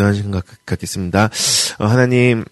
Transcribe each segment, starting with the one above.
기도하는 시간 갖겠습니다. 어, 하나님,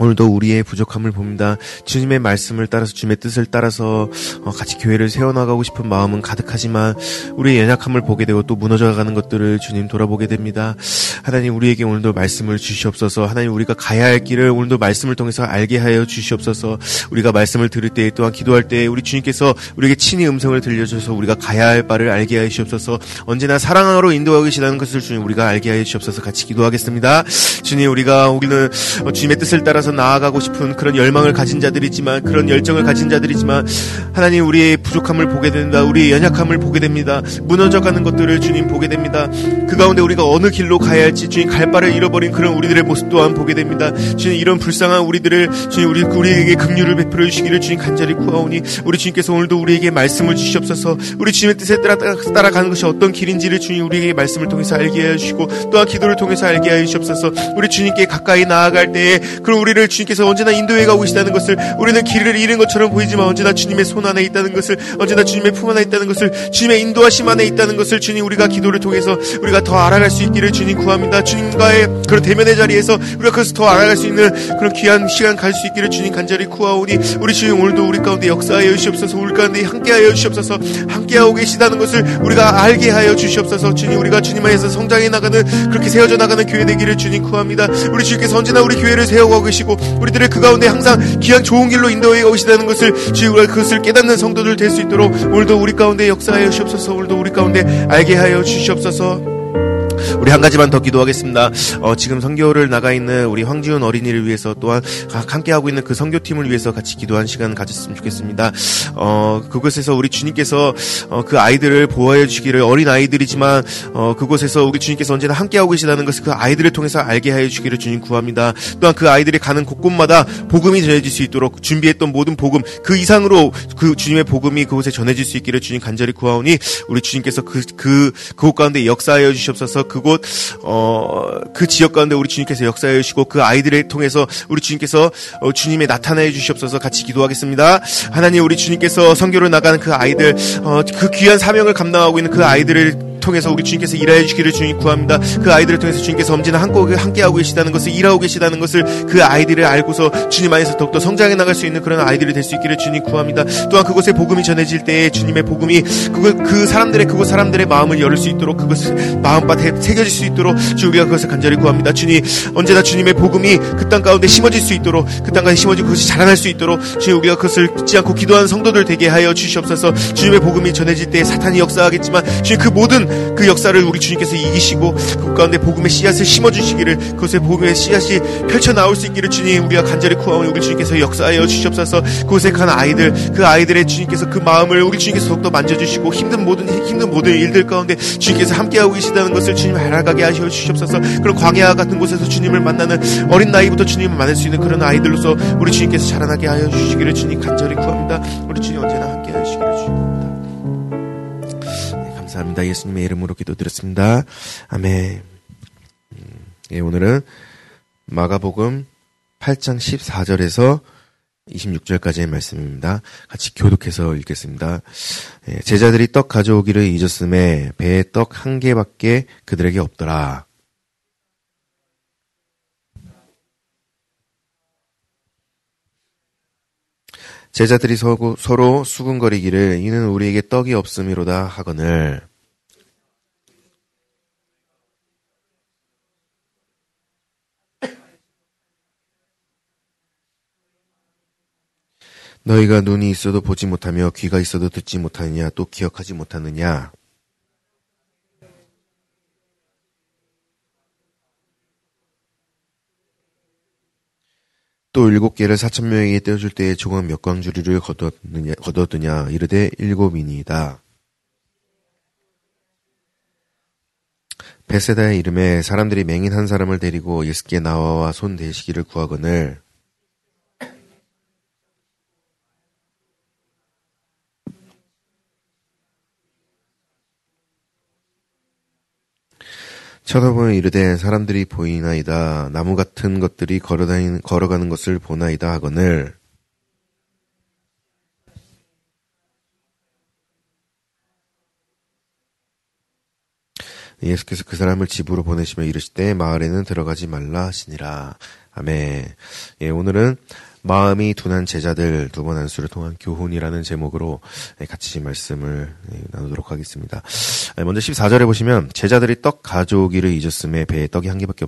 오늘도 우리의 부족함을 봅니다. 주님의 말씀을 따라서 주님의 뜻을 따라서 어, 같이 교회를 세워나가고 싶은 마음은 가득하지만 우리의 연약함을 보게 되고 또 무너져가는 것들을 주님 돌아보게 됩니다. 하나님 우리에게 오늘도 말씀을 주시옵소서. 하나님 우리가 가야 할 길을 오늘도 말씀을 통해서 알게 하여 주시옵소서. 우리가 말씀을 들을 때 또한 기도할 때 우리 주님께서 우리에게 친히 음성을 들려주셔서 우리가 가야 할 바를 알게 하여 주시옵소서. 언제나 사랑으로 인도하고 계시다는 것을 주님 우리가 알게 하여 주시옵소서. 같이 기도하겠습니다. 주님 우리가 오기는 주님의 뜻을 따라서 향해서 나아가고 싶은 그런 열망을 가진 자들이지만 그런 열정을 가진 자들이지만 하나님 우리의 부족함을 보게 된다. 우리의 연약함을 보게 됩니다. 무너져 가는 것들을 주님 보게 됩니다. 그 가운데 우리가 어느 길로 가야 할지 주님 갈 바를 잃어버린 그런 우리들의 모습 또한 보게 됩니다. 주님 이런 불쌍한 우리들을 주님 우리 우리에게 긍휼을 베풀어 주시기를 주님 간절히 구하오니 우리 주님께서 오늘도 우리에게 말씀을 주시옵소서. 우리 주님의 뜻에 따라 따라가는 것이 어떤 길인지를 주님 우리에게 말씀을 통해서 알게 하여 주시고 또한 기도를 통해서 알게 하여 주시옵소서. 우리 주님께 가까이 나아갈 때에 그런 우리를 우리를 주님께서 언제나 인도해 가고 계시다는 것을 우리는 길을 잃은 것처럼 보이지만 언제나 주님의 손 안에 있다는 것을 언제나 주님의 품 안에 있다는 것을 주님의 인도하심 안에 있다는 것을 주님 우리가 기도를 통해서 우리가 더 알아갈 수 있기를 주님 구합니다. 주님과의 그런 대면의 자리에서 우리가 그것을 더 알아갈 수 있는 그런 귀한 시간 갈 수 있기를 주님 간절히 구하오니 우리 주님 오늘도 우리 가운데 역사하여 주시옵소서 우리 가운데 함께하여 주시옵소서 함께하고 계시다는 것을 우리가 알게 하여 주시옵소서 주님 우리가 주님 안에서 성장해 나가는 그렇게 세워져 나가는 교회 되기를 주님 구합니다. 우리 주님께서 언제나 우리 교회를 세워가고 계시고 주시고 우리들의 그 가운데 항상 귀한 좋은 길로 인도해 오시다는 것을 주님과 그것을 깨닫는 성도들 될 수 있도록 오늘도 우리 가운데 역사하여 주시옵소서. 오늘도 우리 가운데 알게 하여 주시옵소서 우리 한 가지만 더 기도하겠습니다. 어, 지금 성교를 나가 있는 우리 황지훈 어린이를 위해서 또한 함께 하고 있는 그 성교팀을 위해서 같이 기도한 시간 가졌으면 좋겠습니다. 어, 그곳에서 우리 주님께서 어, 그 아이들을 보호해 주시기를 어린 아이들이지만 어, 그곳에서 우리 주님께서 언제나 함께 하고 계시다는 것을 그 아이들을 통해서 알게 하여 주기를 주님 구합니다. 또한 그 아이들이 가는 곳곳마다 복음이 전해질 수 있도록 준비했던 모든 복음 그 이상으로 그 주님의 복음이 그곳에 전해질 수 있기를 주님 간절히 구하오니 우리 주님께서 그, 그, 그곳 가운데 역사하여 주시옵소서 그곳 어, 그 지역 가운데 우리 주님께서 역사해 주시고 그 아이들을 통해서 우리 주님께서 어, 주님의 나타내 주시옵소서 같이 기도하겠습니다. 하나님 우리 주님께서 성교로 나가는 그 아이들 어, 그 귀한 사명을 감당하고 있는 그 아이들을 통해서 우리 주님께서 일하여 주기를 주님 구합니다. 그 아이들을 통해서 주님께서 언제나 한국에 함께 하고 계시다는 것을 일하고 계시다는 것을 그 아이들을 알고서 주님 안에서 더욱더 성장해 나갈 수 있는 그런 아이들이 될 수 있기를 주님 구합니다. 또한 그곳에 복음이 전해질 때에 주님의 복음이 그, 그 사람들의 그곳 사람들의 마음을 열을 수 있도록 그것을 마음밭에 새겨질 수 있도록 주 우리가 그것을 간절히 구합니다. 주님 언제나 주님의 복음이 그 땅 가운데 심어질 수 있도록 그 땅 가운데 심어지고 그것이 자라날 수 있도록 주님 우리가 그것을 잊지 않고 기도하는 성도들 되게 하여 주시옵소서. 주님의 복음이 전해질 때 사탄이 역사하겠지만 주님 그 모든 그 역사를 우리 주님께서 이기시고 그 가운데 복음의 씨앗을 심어주시기를 그것에 복음의 씨앗이 펼쳐 나올 수 있기를 주님 우리가 간절히 구하오니 우리 주님께서 역사하여 주시옵소서. 그곳에 간 아이들 그 아이들의 주님께서 그 마음을 우리 주님께서 더욱더 만져주시고 힘든 모든 힘든 모든 일들 가운데 주님께서 함께하고 계시다는 것을 주님 알아가게 하셔 주시옵소서. 그런 광야 같은 곳에서 주님을 만나는 어린 나이부터 주님을 만날 수 있는 그런 아이들로서 우리 주님께서 자라나게 하여 주시기를 주님 간절히 구합니다. 우리 주님 언제나 함께 하시기를 주님 감사합니다. 예수님의 이름으로 기도드렸습니다. 아멘. 음, 예, 오늘은 마가복음 8장 14절에서 26절까지의 말씀입니다. 같이 교독해서 읽겠습니다. 예, 제자들이 떡 가져오기를 잊었음에 배에 떡 한 개밖에 그들에게 없더라. 제자들이 서로 수군거리기를 이는 우리에게 떡이 없음이로다 하거늘. 너희가 눈이 있어도 보지 못하며 귀가 있어도 듣지 못하느냐 또 기억하지 못하느냐 또 일곱 개를 사천 명에게 떼어줄 때에 조금 몇 광주리를 거뒀느냐, 거뒀느냐 이르되 일곱이니이다. 베세다의 이름에 사람들이 맹인 한 사람을 데리고 예수께 나와와 손 대시기를 구하거늘 쳐다보면 이르되 사람들이 보이나이다. 나무 같은 것들이 걸어다니는, 걸어가는 것을 보나이다 하거늘. 예수께서 그 사람을 집으로 보내시며 이르실 때 마을에는 들어가지 말라 하시니라. 아멘. 예, 오늘은 마음이 둔한 제자들 두 번 안수를 통한 교훈이라는 제목으로 예, 같이 말씀을 예, 나누도록 하겠습니다. 예, 먼저 14절에 보시면 제자들이 떡 가져오기를 잊었음에 배에 떡이 한 개밖에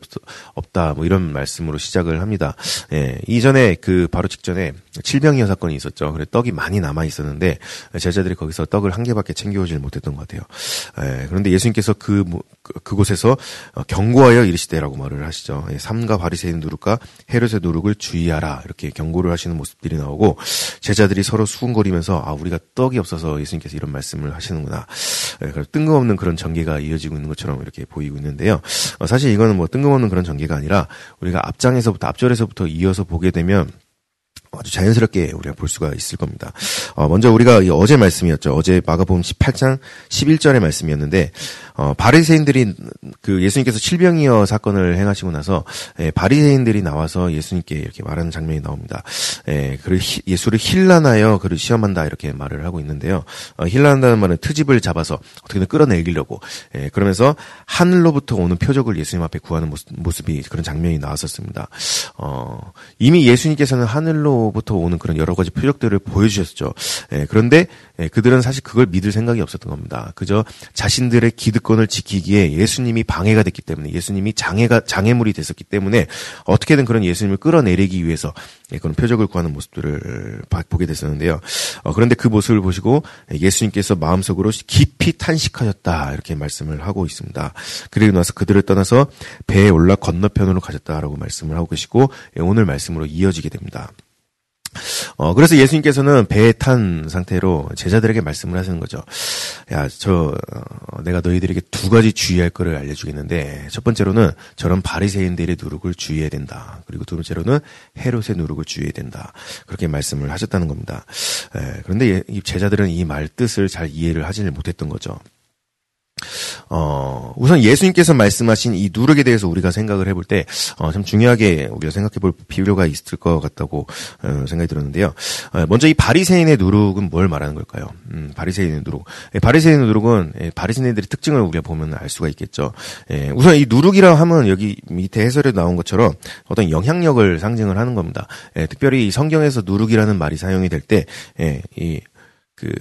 없, 다뭐 이런 말씀으로 시작을 합니다. 예, 이전에 그 바로 직전에 칠병이어 사건이 있었죠. 그래 떡이 많이 남아 있었는데 제자들이 거기서 떡을 한 개밖에 챙겨오질 못했던 것 같아요. 예, 그런데 예수님께서 그, 그 그곳에서 어, 경고하여 이르시되라고 말을 하시죠. 예, 삼가 바리새인 누룩과 헤롯의 누룩을 주의하라 이렇게 경고를 하시는 모습들이 나오고 제자들이 서로 수군거리면서 아 우리가 떡이 없어서 예수님께서 이런 말씀을 하시는구나. 예, 뜬금없는 그런 전개가 이어지고 있는 것처럼 이렇게 보이고 있는데요. 어, 사실 이거는 뭐 뜬금없는 그런 전개가 아니라 우리가 앞장에서부터 앞절에서부터 이어서 보게 되면 아주 자연스럽게 우리가 볼 수가 있을 겁니다. 어, 먼저 우리가 어제 말씀이었죠. 어제 마가복음 18장 11절의 말씀이었는데 어, 바리새인들이 그 예수님께서 칠병이어 사건을 행하시고 나서 예, 바리새인들이 나와서 예수님께 이렇게 말하는 장면이 나옵니다. 예, 그리고 예수를 힐난하여 그를 시험한다 이렇게 말을 하고 있는데요. 어, 힐난한다는 말은 트집을 잡아서 어떻게든 끌어내리려고 예, 그러면서 하늘로부터 오는 표적을 예수님 앞에 구하는 모습, 이 그런 장면이 나왔었습니다. 어, 이미 예수님께서는 하늘로부터 오는 그런 여러 가지 표적들을 보여주셨죠. 예, 그런데 예, 그들은 사실 그걸 믿을 생각이 없었던 겁니다. 그저 자신들의 기득 권을 지키기에 예수님이 방해가 됐기 때문에 예수님이 장애가 장애물이 됐었기 때문에 어떻게든 그런 예수님을 끌어내리기 위해서 예, 그런 표적을 구하는 모습들을 보게 됐었는데요. 어, 그런데 그 모습을 보시고 예수님께서 마음속으로 깊이 탄식하셨다 이렇게 말씀을 하고 있습니다. 그리고 나서 그들을 떠나서 배에 올라 건너편으로 가셨다라고 말씀을 하고 계시고 예, 오늘 말씀으로 이어지게 됩니다. 어, 그래서 예수님께서는 배에 탄 상태로 제자들에게 말씀을 하시는 거죠. 야, 저, 어, 내가 너희들에게 두 가지 주의할 거를 알려주겠는데, 첫 번째로는 저런 바리새인들의 누룩을 주의해야 된다. 그리고 두 번째로는 헤롯의 누룩을 주의해야 된다. 그렇게 말씀을 하셨다는 겁니다. 에, 그런데 이 제자들은 이 말 뜻을 잘 이해를 하지를 못했던 거죠. 어, 우선 예수님께서 말씀하신 이 누룩에 대해서 우리가 생각을 해볼 때, 어, 참 중요하게 우리가 생각해 볼 필요가 있을 것 같다고, 어, 생각이 들었는데요. 어, 먼저 이 바리새인의 누룩은 뭘 말하는 걸까요? 음, 바리새인의 누룩. 예, 바리새인의 누룩은, 예, 바리새인들의 특징을 우리가 보면 알 수가 있겠죠. 예, 우선 이 누룩이라 하면 여기 밑에 해설에 나온 것처럼 어떤 영향력을 상징을 하는 겁니다. 예, 특별히 성경에서 누룩이라는 말이 사용이 될 때, 예, 이, 그,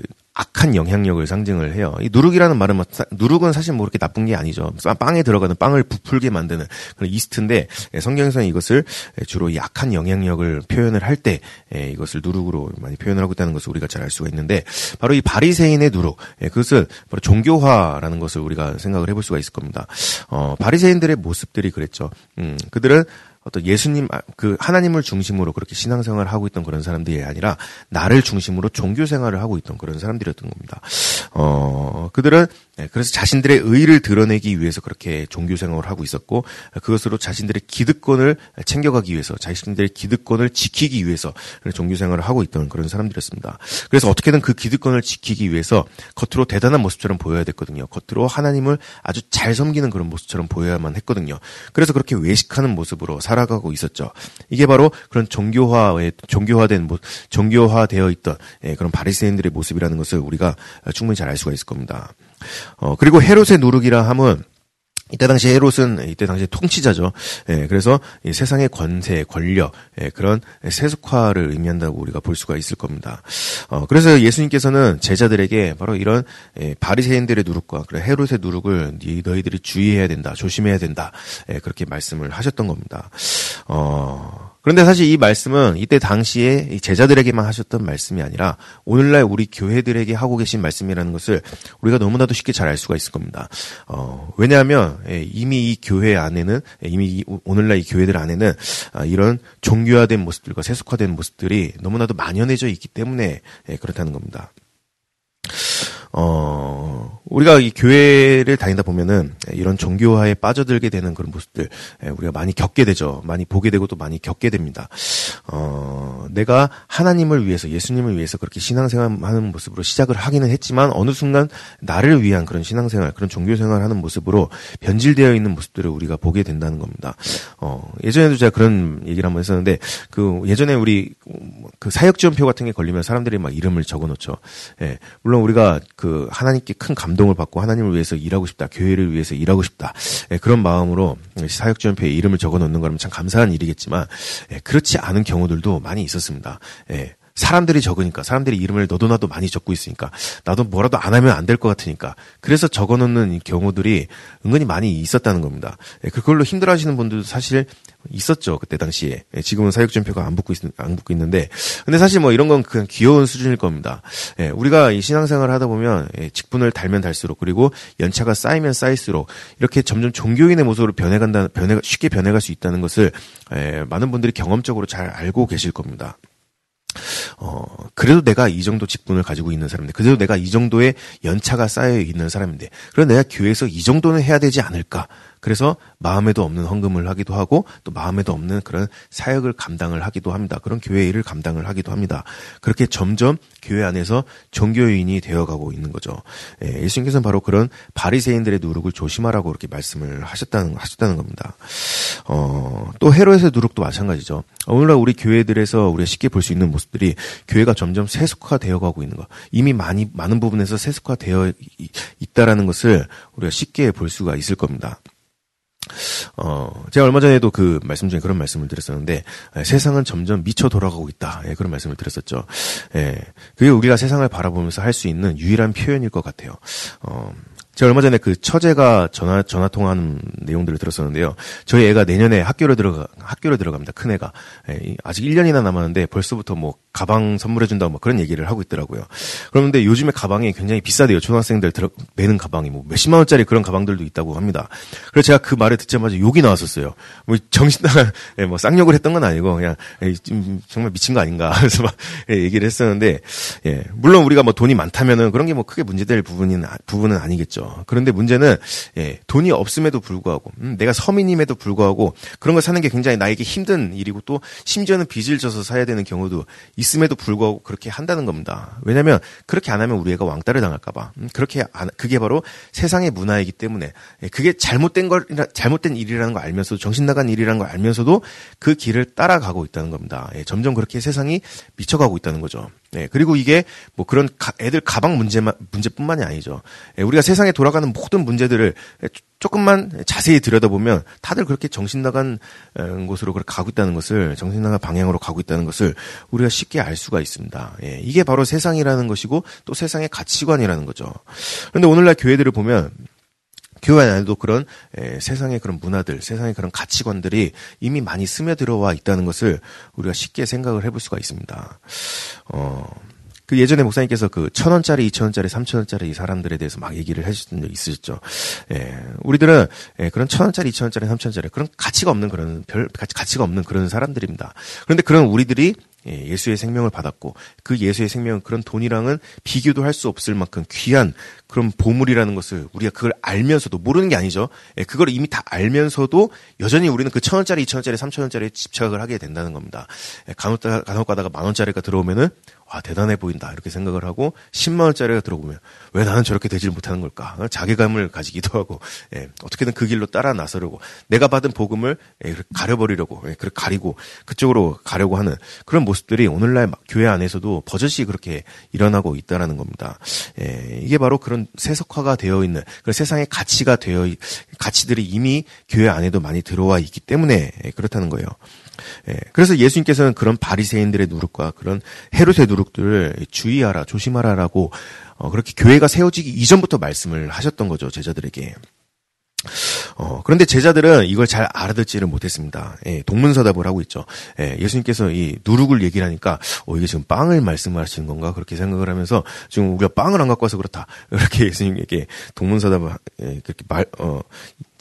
악한 영향력을 상징을 해요. 이 누룩이라는 말은 뭐 누룩은 사실 뭐 그렇게 나쁜 게 아니죠. 빵에 들어가는 빵을 부풀게 만드는 그런 이스트인데 예, 성경에서는 이것을 예, 주로 이 악한 영향력을 표현을 할때 예, 이것을 누룩으로 많이 표현을 하고 있다는 것을 우리가 잘 알 수가 있는데 바로 이 바리새인의 누룩 그것을 바로 종교화라는 것을 우리가 생각을 해볼 수가 있을 겁니다. 어, 바리새인들의 모습들이 그랬죠. 음, 그들은 어떤 예수님 아, 그 하나님을 중심으로 그렇게 신앙생활을 하고 있던 그런 사람들이 아니라 나를 중심으로 종교 생활을 하고 있던 그런 사람들이었던 겁니다. 어 그들은 네, 그래서 자신들의 의를 드러내기 위해서 그렇게 종교 생활을 하고 있었고 그것으로 자신들의 기득권을 챙겨가기 위해서 자신들의 기득권을 지키기 위해서 종교 생활을 하고 있던 그런 사람들이었습니다. 그래서 어떻게든 그 기득권을 지키기 위해서 겉으로 대단한 모습처럼 보여야 됐거든요. 겉으로 하나님을 아주 잘 섬기는 그런 모습처럼 보여야만 했거든요. 그래서 그렇게 외식하는 모습으로 살아가고 있었죠. 이게 바로 그런 종교화의 종교화된 종교화되어 있던 예, 그런 바리새인들의 모습이라는 것을 우리가 충분히 잘 알 수가 있을 겁니다. 어, 그리고 헤롯의 누룩이라 함은 이때 당시 헤롯은 이때 당시 통치자죠. 예, 그래서 이 세상의 권세, 권력, 예, 그런 세속화를 의미한다고 우리가 볼 수가 있을 겁니다. 어, 그래서 예수님께서는 제자들에게 바로 이런 예, 바리새인들의 누룩과 헤롯의 누룩을 너희들이 주의해야 된다, 조심해야 된다, 예, 그렇게 말씀을 하셨던 겁니다. 어, 그런데 사실 이 말씀은 이때 당시에 제자들에게만 하셨던 말씀이 아니라 오늘날 우리 교회들에게 하고 계신 말씀이라는 것을 우리가 너무나도 쉽게 잘 알 수가 있을 겁니다. 어, 왜냐하면 예, 이미 이 교회 안에는 예, 이미 오늘날 이 교회들 안에는 아, 이런 종교화된 모습들과 세속화된 모습들이 너무나도 만연해져 있기 때문에 예, 그렇다는 겁니다. 어, 우리가 이 교회를 다니다 보면은 이런 종교화에 빠져들게 되는 그런 모습들 예, 우리가 많이 겪게 되죠. 많이 보게 되고 또 많이 겪게 됩니다. 어, 내가 하나님을 위해서 예수님을 위해서 그렇게 신앙생활하는 모습으로 시작을 하기는 했지만 어느 순간 나를 위한 그런 신앙생활, 그런 종교생활 하는 모습으로 변질되어 있는 모습들을 우리가 보게 된다는 겁니다. 어, 예전에도 제가 그런 얘기를 한번 했었는데 그 예전에 우리 그 사역 지원표 같은 게 걸리면 사람들이 막 이름을 적어 놓죠. 예, 물론 우리가 그 하나님께 큰 감동을 받고 하나님을 위해서 일하고 싶다, 교회를 위해서 일하고 싶다 예, 그런 마음으로 사역지원표에 이름을 적어 놓는 거라면 참 감사한 일이겠지만 예, 그렇지 않은 경우들도 많이 있었습니다. 예, 사람들이 적으니까 사람들이 이름을 너도 나도 많이 적고 있으니까 나도 뭐라도 안 하면 안 될 것 같으니까 그래서 적어놓는 경우들이 은근히 많이 있었다는 겁니다. 예, 그걸로 힘들어하시는 분들도 사실 있었죠 그때 당시에 예, 지금은 사육전표가 안 붙고 있, 안 붙고 있는데 근데 사실 뭐 이런 건 그냥 귀여운 수준일 겁니다. 예, 우리가 이 신앙생활을 하다 보면 직분을 달면 달수록 그리고 연차가 쌓이면 쌓일수록 이렇게 점점 종교인의 모습으로 변해간다 변해 쉽게 변해갈 수 있다는 것을 많은 분들이 경험적으로 잘 알고 계실 겁니다. 어, 그래도 내가 이 정도 직분을 가지고 있는 사람인데, 그래도 내가 이 정도의 연차가 쌓여 있는 사람인데, 그럼 내가 교회에서 이 정도는 해야 되지 않을까? 그래서 마음에도 없는 헌금을 하기도 하고 또 마음에도 없는 그런 사역을 감당을 하기도 합니다. 그런 교회 일을 감당을 하기도 합니다. 그렇게 점점 교회 안에서 종교인이 되어가고 있는 거죠. 예, 예수님께서는 바로 그런 바리새인들의 누룩을 조심하라고 그렇게 말씀을 하셨다는 하셨다는 겁니다. 어, 또 헤롯의 누룩도 마찬가지죠. 오늘날 우리 교회들에서 우리가 쉽게 볼 수 있는 모습들이 교회가 점점 세속화되어 가고 있는 것. 이미 많이 많은 부분에서 세속화되어 있다라는 것을 우리가 쉽게 볼 수가 있을 겁니다. 어, 제가 얼마 전에도 그 말씀 중에 그런 말씀을 드렸었는데, 예, 세상은 점점 미쳐 돌아가고 있다. 예, 그런 말씀을 드렸었죠. 예, 그게 우리가 세상을 바라보면서 할 수 있는 유일한 표현일 것 같아요. 어, 제가 얼마 전에 그 처제가 전화 전화 통화하는 내용들을 들었었는데요. 저희 애가 내년에 학교를 들어가 학교를 들어갑니다. 큰 애가 예, 아직 1년이나 남았는데 벌써부터 뭐 가방 선물해 준다고 뭐 그런 얘기를 하고 있더라고요. 그런데 요즘에 가방이 굉장히 비싸대요. 초등학생들 들어 매는 가방이 뭐 몇십만 원짜리 그런 가방들도 있다고 합니다. 그래서 제가 그 말을 듣자마자 욕이 나왔었어요. 뭐 정신 나간 예, 뭐 쌍욕을 했던 건 아니고 그냥 예, 정말 미친 거 아닌가 그래서 막 얘기를 했었는데 예, 물론 우리가 뭐 돈이 많다면은 그런 게 뭐 크게 문제될 부분인 부분은 아니겠죠. 그런데 문제는 예, 돈이 없음에도 불구하고 음, 내가 서민임에도 불구하고 그런 걸 사는 게 굉장히 나에게 힘든 일이고 또 심지어는 빚을 져서 사야 되는 경우도 있음에도 불구하고 그렇게 한다는 겁니다. 왜냐하면 그렇게 안 하면 우리 애가 왕따를 당할까봐 음, 그렇게 안, 그게 바로 세상의 문화이기 때문에 예, 그게 잘못된 걸 잘못된 일이라는 걸 알면서도 정신 나간 일이라는 걸 알면서도 그 길을 따라가고 있다는 겁니다. 예, 점점 그렇게 세상이 미쳐가고 있다는 거죠. 네, 그리고 이게 뭐 그런 가, 애들 가방 문제만 문제뿐만이 아니죠. 예, 우리가 세상에 돌아가는 모든 문제들을 조금만 자세히 들여다보면 다들 그렇게 정신 나간 곳으로 그렇게 가고 있다는 것을 정신 나간 방향으로 가고 있다는 것을 우리가 쉽게 알 수가 있습니다. 예, 이게 바로 세상이라는 것이고 또 세상의 가치관이라는 거죠. 그런데 오늘날 교회들을 보면 교회 안에도 그런 에, 세상의 그런 문화들, 세상의 그런 가치관들이 이미 많이 스며들어와 있다는 것을 우리가 쉽게 생각을 해볼 수가 있습니다. 어, 그 예전에 목사님께서 그 천 원짜리, 이천 원짜리, 삼천 원짜리 이 사람들에 대해서 막 얘기를 하셨던 적 있으셨죠. 예, 우리들은 예, 그런 천 원짜리, 이천 원짜리, 삼천 원짜리 그런 가치가 없는 그런 별 가치가 없는 그런 사람들입니다. 그런데 그런 우리들이 예, 예수의 생명을 받았고 그 예수의 생명은 그런 돈이랑은 비교도 할 수 없을 만큼 귀한 그런 보물이라는 것을 우리가 그걸 알면서도 모르는 게 아니죠. 예, 그걸 이미 다 알면서도 여전히 우리는 그 천 원짜리, 이천 원짜리, 삼천 원짜리에 집착을 하게 된다는 겁니다. 예, 간혹 간혹 가다가 만 원짜리가 들어오면은 와, 대단해 보인다. 이렇게 생각을 하고 10만원짜리가 들어보면 왜 나는 저렇게 되질 못하는 걸까? 자괴감을 가지기도 하고, 예, 어떻게든 그 길로 따라 나서려고 내가 받은 복음을 예, 가려버리려고, 예, 그렇게 가리고 그쪽으로 가려고 하는 그런 모습들이 오늘날 교회 안에서도 버젓이 그렇게 일어나고 있다라는 겁니다. 예, 이게 바로 그런 세속화가 되어 있는 그 세상의 가치가 되어, 가치들이 이미 교회 안에도 많이 들어와 있기 때문에 예, 그렇다는 거예요. 예, 그래서 예수님께서는 그런 바리새인들의 누룩과 그런 헤롯의 누룩들을 주의하라, 조심하라라고 어, 그렇게 교회가 세워지기 이전부터 말씀을 하셨던 거죠 제자들에게. 어, 그런데 제자들은 이걸 잘 알아듣지를 못했습니다. 예, 동문서답을 하고 있죠. 예, 예수님께서 이 누룩을 얘기를 하니까, 어, 이게 지금 빵을 말씀하시는 건가? 그렇게 생각을 하면서, 지금 우리가 빵을 안 갖고 와서 그렇다. 이렇게 예수님에게 동문서답을, 예, 그렇게 말, 어,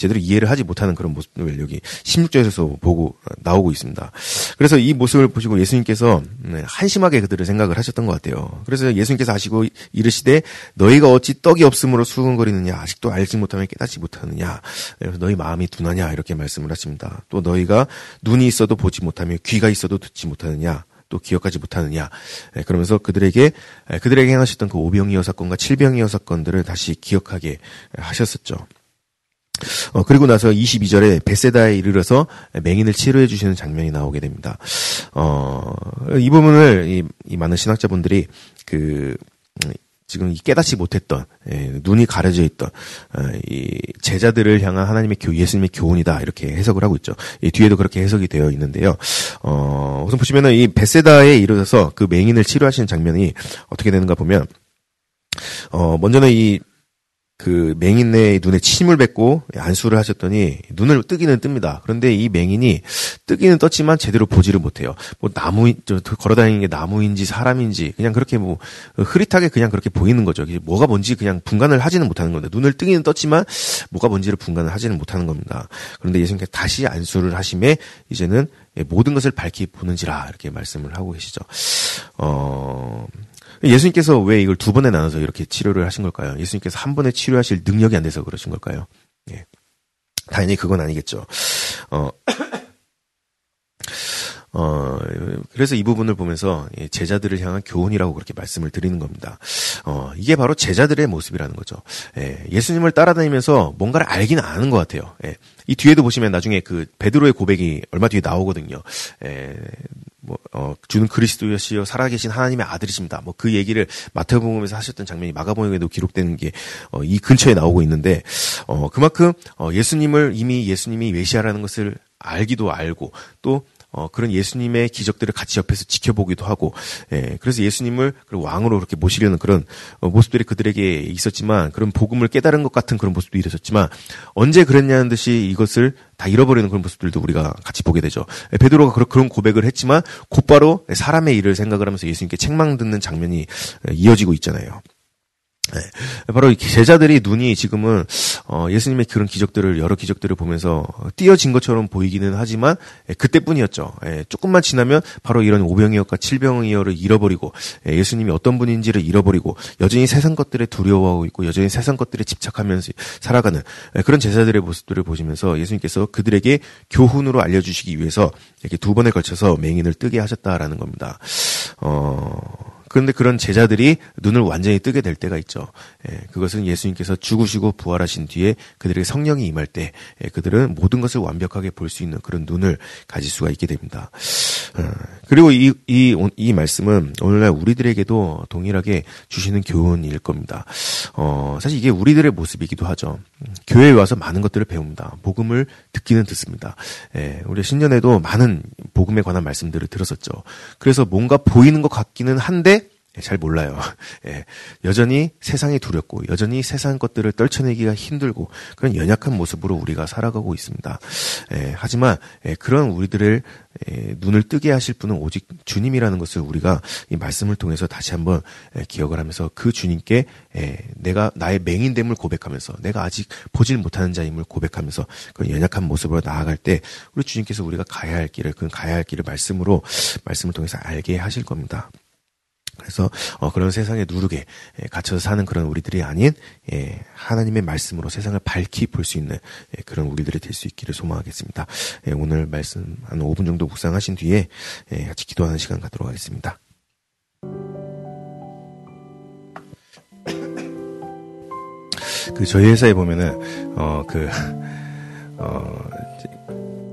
제대로 이해를 하지 못하는 그런 모습을 여기 16절에서 보고 나오고 있습니다. 그래서 이 모습을 보시고 예수님께서 네, 한심하게 그들을 생각을 하셨던 것 같아요. 그래서 예수님께서 하시고 이르시되 너희가 어찌 떡이 없으므로 수근거리느냐 아직도 알지 못하면 깨닫지 못하느냐 그래서 너희 마음이 둔하냐 이렇게 말씀을 하십니다. 또 너희가 눈이 있어도 보지 못하며 귀가 있어도 듣지 못하느냐 또 기억하지 못하느냐. 네, 그러면서 그들에게 그들에게 행하셨던 그 오병이어 사건과 칠병이어 사건들을 다시 기억하게 하셨었죠. 어, 그리고 나서 22절에 베세다에 이르러서 맹인을 치료해 주시는 장면이 나오게 됩니다. 어, 이 부분을 이, 이 많은 신학자분들이 그 지금 깨닫지 못했던 예, 눈이 가려져 있던 어, 이 제자들을 향한 하나님의 교 예수님의 교훈이다 이렇게 해석을 하고 있죠. 이 뒤에도 그렇게 해석이 되어 있는데요. 어, 우선 보시면은 이 베세다에 이르러서 그 맹인을 치료하시는 장면이 어떻게 되는가 보면 어 먼저는 이 그 맹인의 눈에 침을 뱉고 안수를 하셨더니 눈을 뜨기는 뜹니다. 그런데 이 맹인이 뜨기는 떴지만 제대로 보지를 못해요. 뭐 나무 걸어다니는 게 나무인지 사람인지 그냥 그렇게 뭐 흐릿하게 그냥 그렇게 보이는 거죠. 뭐가 뭔지 그냥 분간을 하지는 못하는 건데 눈을 뜨기는 떴지만 뭐가 뭔지를 분간을 하지는 못하는 겁니다. 그런데 예수님께서 다시 안수를 하심에 이제는 모든 것을 밝히 보는지라 이렇게 말씀을 하고 계시죠. 어 예수님께서 왜 이걸 두 번에 나눠서 이렇게 치료를 하신 걸까요? 예수님께서 한 번에 치료하실 능력이 안 돼서 그러신 걸까요? 예. 당연히 그건 아니겠죠. 어, 어, 그래서 이 부분을 보면서 제자들을 향한 교훈이라고 그렇게 말씀을 드리는 겁니다. 어, 이게 바로 제자들의 모습이라는 거죠. 예, 예수님을 따라다니면서 뭔가를 알기는 아는 것 같아요. 예, 이 뒤에도 보시면 나중에 그 베드로의 고백이 얼마 뒤에 나오거든요. 예, 뭐, 어, 주는 그리스도여시여 살아계신 하나님의 아들이십니다. 뭐 그 얘기를 마태복음에서 하셨던 장면이 마가복음에도 기록되는 게, 어, 이 근처에 나오고 있는데, 어, 그만큼, 어, 예수님을 이미 예수님이 메시아라는 것을 알기도 알고, 또, 어, 그런 예수님의 기적들을 같이 옆에서 지켜보기도 하고, 예, 그래서 예수님을 왕으로 그렇게 모시려는 그런 어, 모습들이 그들에게 있었지만, 그런 복음을 깨달은 것 같은 그런 모습도 있었지만, 언제 그랬냐는 듯이 이것을 다 잃어버리는 그런 모습들도 우리가 같이 보게 되죠. 예, 베드로가 그런 고백을 했지만, 곧바로 사람의 일을 생각을 하면서 예수님께 책망 듣는 장면이 이어지고 있잖아요. 네. 바로 제자들이 눈이 지금은 어, 예수님의 그런 기적들을 여러 기적들을 보면서 띄어진 것처럼 보이기는 하지만 예, 그때뿐이었죠. 예, 조금만 지나면 바로 이런 오병이어과 칠병이어를 잃어버리고 예, 예수님이 어떤 분인지를 잃어버리고 여전히 세상 것들에 두려워하고 있고 여전히 세상 것들에 집착하면서 살아가는 예, 그런 제자들의 모습들을 보시면서 예수님께서 그들에게 교훈으로 알려주시기 위해서 이렇게 두 번에 걸쳐서 맹인을 뜨게 하셨다라는 겁니다. 어. 그런데 그런 제자들이 눈을 완전히 뜨게 될 때가 있죠. 예, 그것은 예수님께서 죽으시고 부활하신 뒤에 그들에게 성령이 임할 때 예, 그들은 모든 것을 완벽하게 볼 수 있는 그런 눈을 가질 수가 있게 됩니다. 어, 그리고 이, 이, 이 말씀은 오늘날 우리들에게도 동일하게 주시는 교훈일 겁니다. 어, 사실 이게 우리들의 모습이기도 하죠. 교회에 와서 많은 것들을 배웁니다. 복음을 듣기는 듣습니다. 예, 우리 신년에도 많은 복음에 관한 말씀들을 들었었죠. 그래서 뭔가 보이는 것 같기는 한데 예, 잘 몰라요. 예, 여전히 세상이 두렵고 여전히 세상 것들을 떨쳐내기가 힘들고 그런 연약한 모습으로 우리가 살아가고 있습니다. 예, 하지만 예, 그런 우리들을 예, 눈을 뜨게 하실 분은 오직 주님이라는 것을 우리가 이 말씀을 통해서 다시 한번 예, 기억을 하면서 그 주님께 예, 내가 나의 맹인됨을 고백하면서 내가 아직 보질 못하는 자임을 고백하면서 그 연약한 모습으로 나아갈 때 우리 주님께서 우리가 가야 할 길을 그 가야 할 길을 말씀으로 말씀을 통해서 알게 하실 겁니다. 그래서 어, 그런 세상에 누르게 예, 갇혀서 사는 그런 우리들이 아닌 예, 하나님의 말씀으로 세상을 밝히 볼 수 있는 예, 그런 우리들이 될 수 있기를 소망하겠습니다. 예, 오늘 말씀 한 5분 정도 묵상하신 뒤에 예, 같이 기도하는 시간 갖도록 하겠습니다. 그 저희 회사에 보면은 어그 어,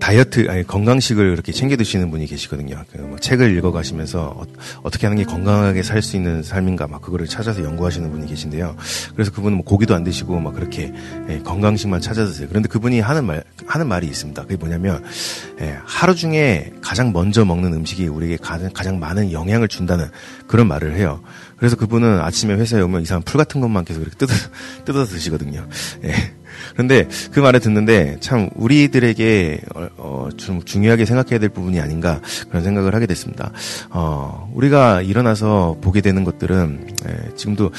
다이어트 아니 건강식을 그렇게 챙겨 드시는 분이 계시거든요. 그뭐 책을 읽어 가시면서 어, 떻게 하는 게 건강하게 살 수 있는 삶인가 막 그거를 찾아서 연구하시는 분이 계신데요. 그래서 그분은 뭐 고기도 안 드시고 막 그렇게 예, 건강식만 찾아 드세요. 그런데 그분이 하는 말 하는 말이 있습니다. 그게 뭐냐면 예, 하루 중에 가장 먼저 먹는 음식이 우리에게 가장 가장 많은 영향을 준다는 그런 말을 해요. 그래서 그분은 아침에 회사에 오면 이상한 풀 같은 것만 계속 이렇게 뜯어 뜯어 드시거든요. 예. 그런데 그 말을 듣는데 참 우리들에게 어, 어, 좀 중요하게 생각해야 될 부분이 아닌가 그런 생각을 하게 됐습니다. 어, 우리가 일어나서 보게 되는 것들은 예, 지금도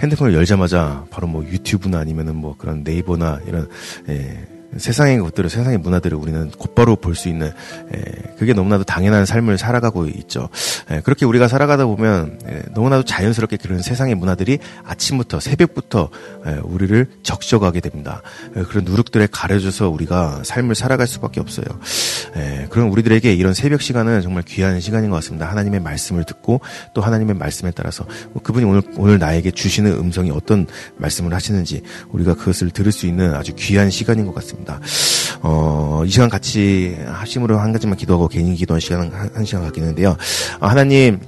핸드폰을 열자마자 바로 뭐 유튜브나 아니면은 뭐 그런 네이버나 이런 예, 세상의 것들을 세상의 문화들을 우리는 곧바로 볼 수 있는 에, 그게 너무나도 당연한 삶을 살아가고 있죠. 에, 그렇게 우리가 살아가다 보면 에, 너무나도 자연스럽게 그런 세상의 문화들이 아침부터 새벽부터 에, 우리를 적셔가게 됩니다. 에, 그런 누룩들에 가려져서 우리가 삶을 살아갈 수밖에 없어요. 에, 그럼 우리들에게 이런 새벽 시간은 정말 귀한 시간인 것 같습니다. 하나님의 말씀을 듣고 또 하나님의 말씀에 따라서 그분이 오늘 오늘 나에게 주시는 음성이 어떤 말씀을 하시는지 우리가 그것을 들을 수 있는 아주 귀한 시간인 것 같습니다. 같습니다. 어, 이 시간 같이 하심으로 한 가지만 기도하고 개인 기도한 시간 한, 한 시간 갖겠는데요. 어, 하나님,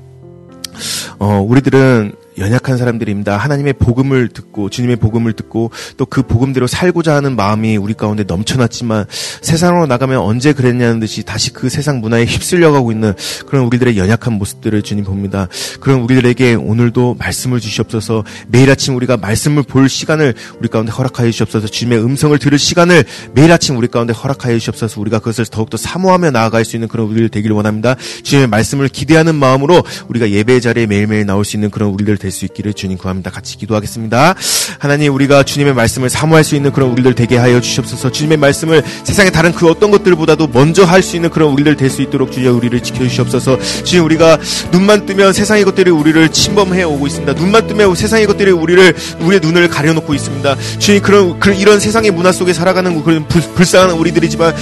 어, 우리들은 연약한 사람들입니다. 하나님의 복음을 듣고 주님의 복음을 듣고 또 그 복음대로 살고자 하는 마음이 우리 가운데 넘쳐났지만 세상으로 나가면 언제 그랬냐는 듯이 다시 그 세상 문화에 휩쓸려가고 있는 그런 우리들의 연약한 모습들을 주님 봅니다. 그런 우리들에게 오늘도 말씀을 주시옵소서 매일 아침 우리가 말씀을 볼 시간을 우리 가운데 허락하여 주시옵소서 주님의 음성을 들을 시간을 매일 아침 우리 가운데 허락하여 주시옵소서 우리가 그것을 더욱더 사모하며 나아갈 수 있는 그런 우리들 되기를 원합니다. 주님의 말씀을 기대하는 마음으로 우리가 예배 자리에 매일매일 나올 수 있는 그런 우리들 될 수 있기를 주님 구합니다. 같이 기도하겠습니다. 하나님 우리가 주님의 말씀을 사모할 수 있는 그런 우리들 되게 하여 주시옵소서. 주님의 말씀을 세상의 다른 그 어떤 것들보다도 먼저 할 수 있는 그런 우리들 될 수 있도록 주여 우리를 지켜 주시옵소서. 주님 우리가 눈만 뜨면 세상의 것들이 우리를 침범해 오고 있습니다. 눈만 뜨면 세상의 것들이 우리를 우리의 눈을 가려놓고 있습니다. 주님 그런, 그런 이런 세상의 문화 속에 살아가는 그런 불, 불쌍한 우리들이지만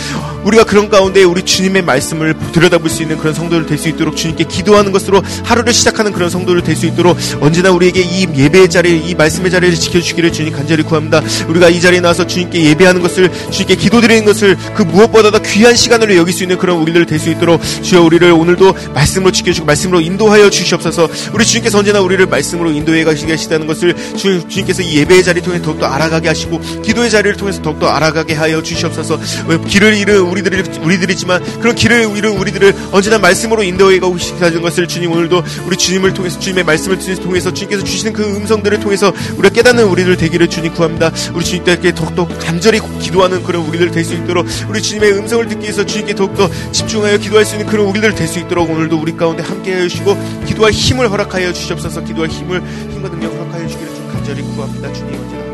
우리가 그런 가운데 우리 주님의 말씀을 들여다볼 수 있는 그런 성도를 될 수 있도록 주님께 기도하는 것으로 하루를 시작하는 그런 성도를 될 수 있도록 언제나 우리에게 이 예배의 자리, 이 말씀의 자리를 지켜주시기를 주님 간절히 구합니다. 우리가 이 자리에 나와서 주님께 예배하는 것을 주님께 기도드리는 것을 그 무엇보다도 귀한 시간으로 여길 수 있는 그런 우리들 될 수 있도록 주여 우리를 오늘도 말씀으로 지켜주고 말씀으로 인도하여 주시옵소서. 우리 주님께서 언제나 우리를 말씀으로 인도해 가시게 하시다는 것을 주, 주님께서 이 예배의 자리를 통해 더욱더 알아가게 하시고 기도의 자리를 통해서 더욱더 알아가게 하여 주시옵소서. 길을 잃은 우리들이 우리들이지만 그런 길을 잃은 우리들을 언제나 말씀으로 인도해 가고 싶다는 것을 주님 오늘도 우리 주님을 통해서 주님의 말씀을 통해서 주님께서 주시는 그 음성들을 통해서 우리가 깨닫는 우리들 되기를 주님 구합니다. 우리 주님께 더욱더 간절히 기도하는 그런 우리들 될 수 있도록 우리 주님의 음성을 듣기 위해서 주님께 더욱더 집중하여 기도할 수 있는 그런 우리들 될 수 있도록 오늘도 우리 가운데 함께하여 주시고 기도할 힘을 허락하여 주시옵소서 기도할 힘을 힘과 능력 허락하여 주기를 좀 간절히 구합니다. 주님 언제나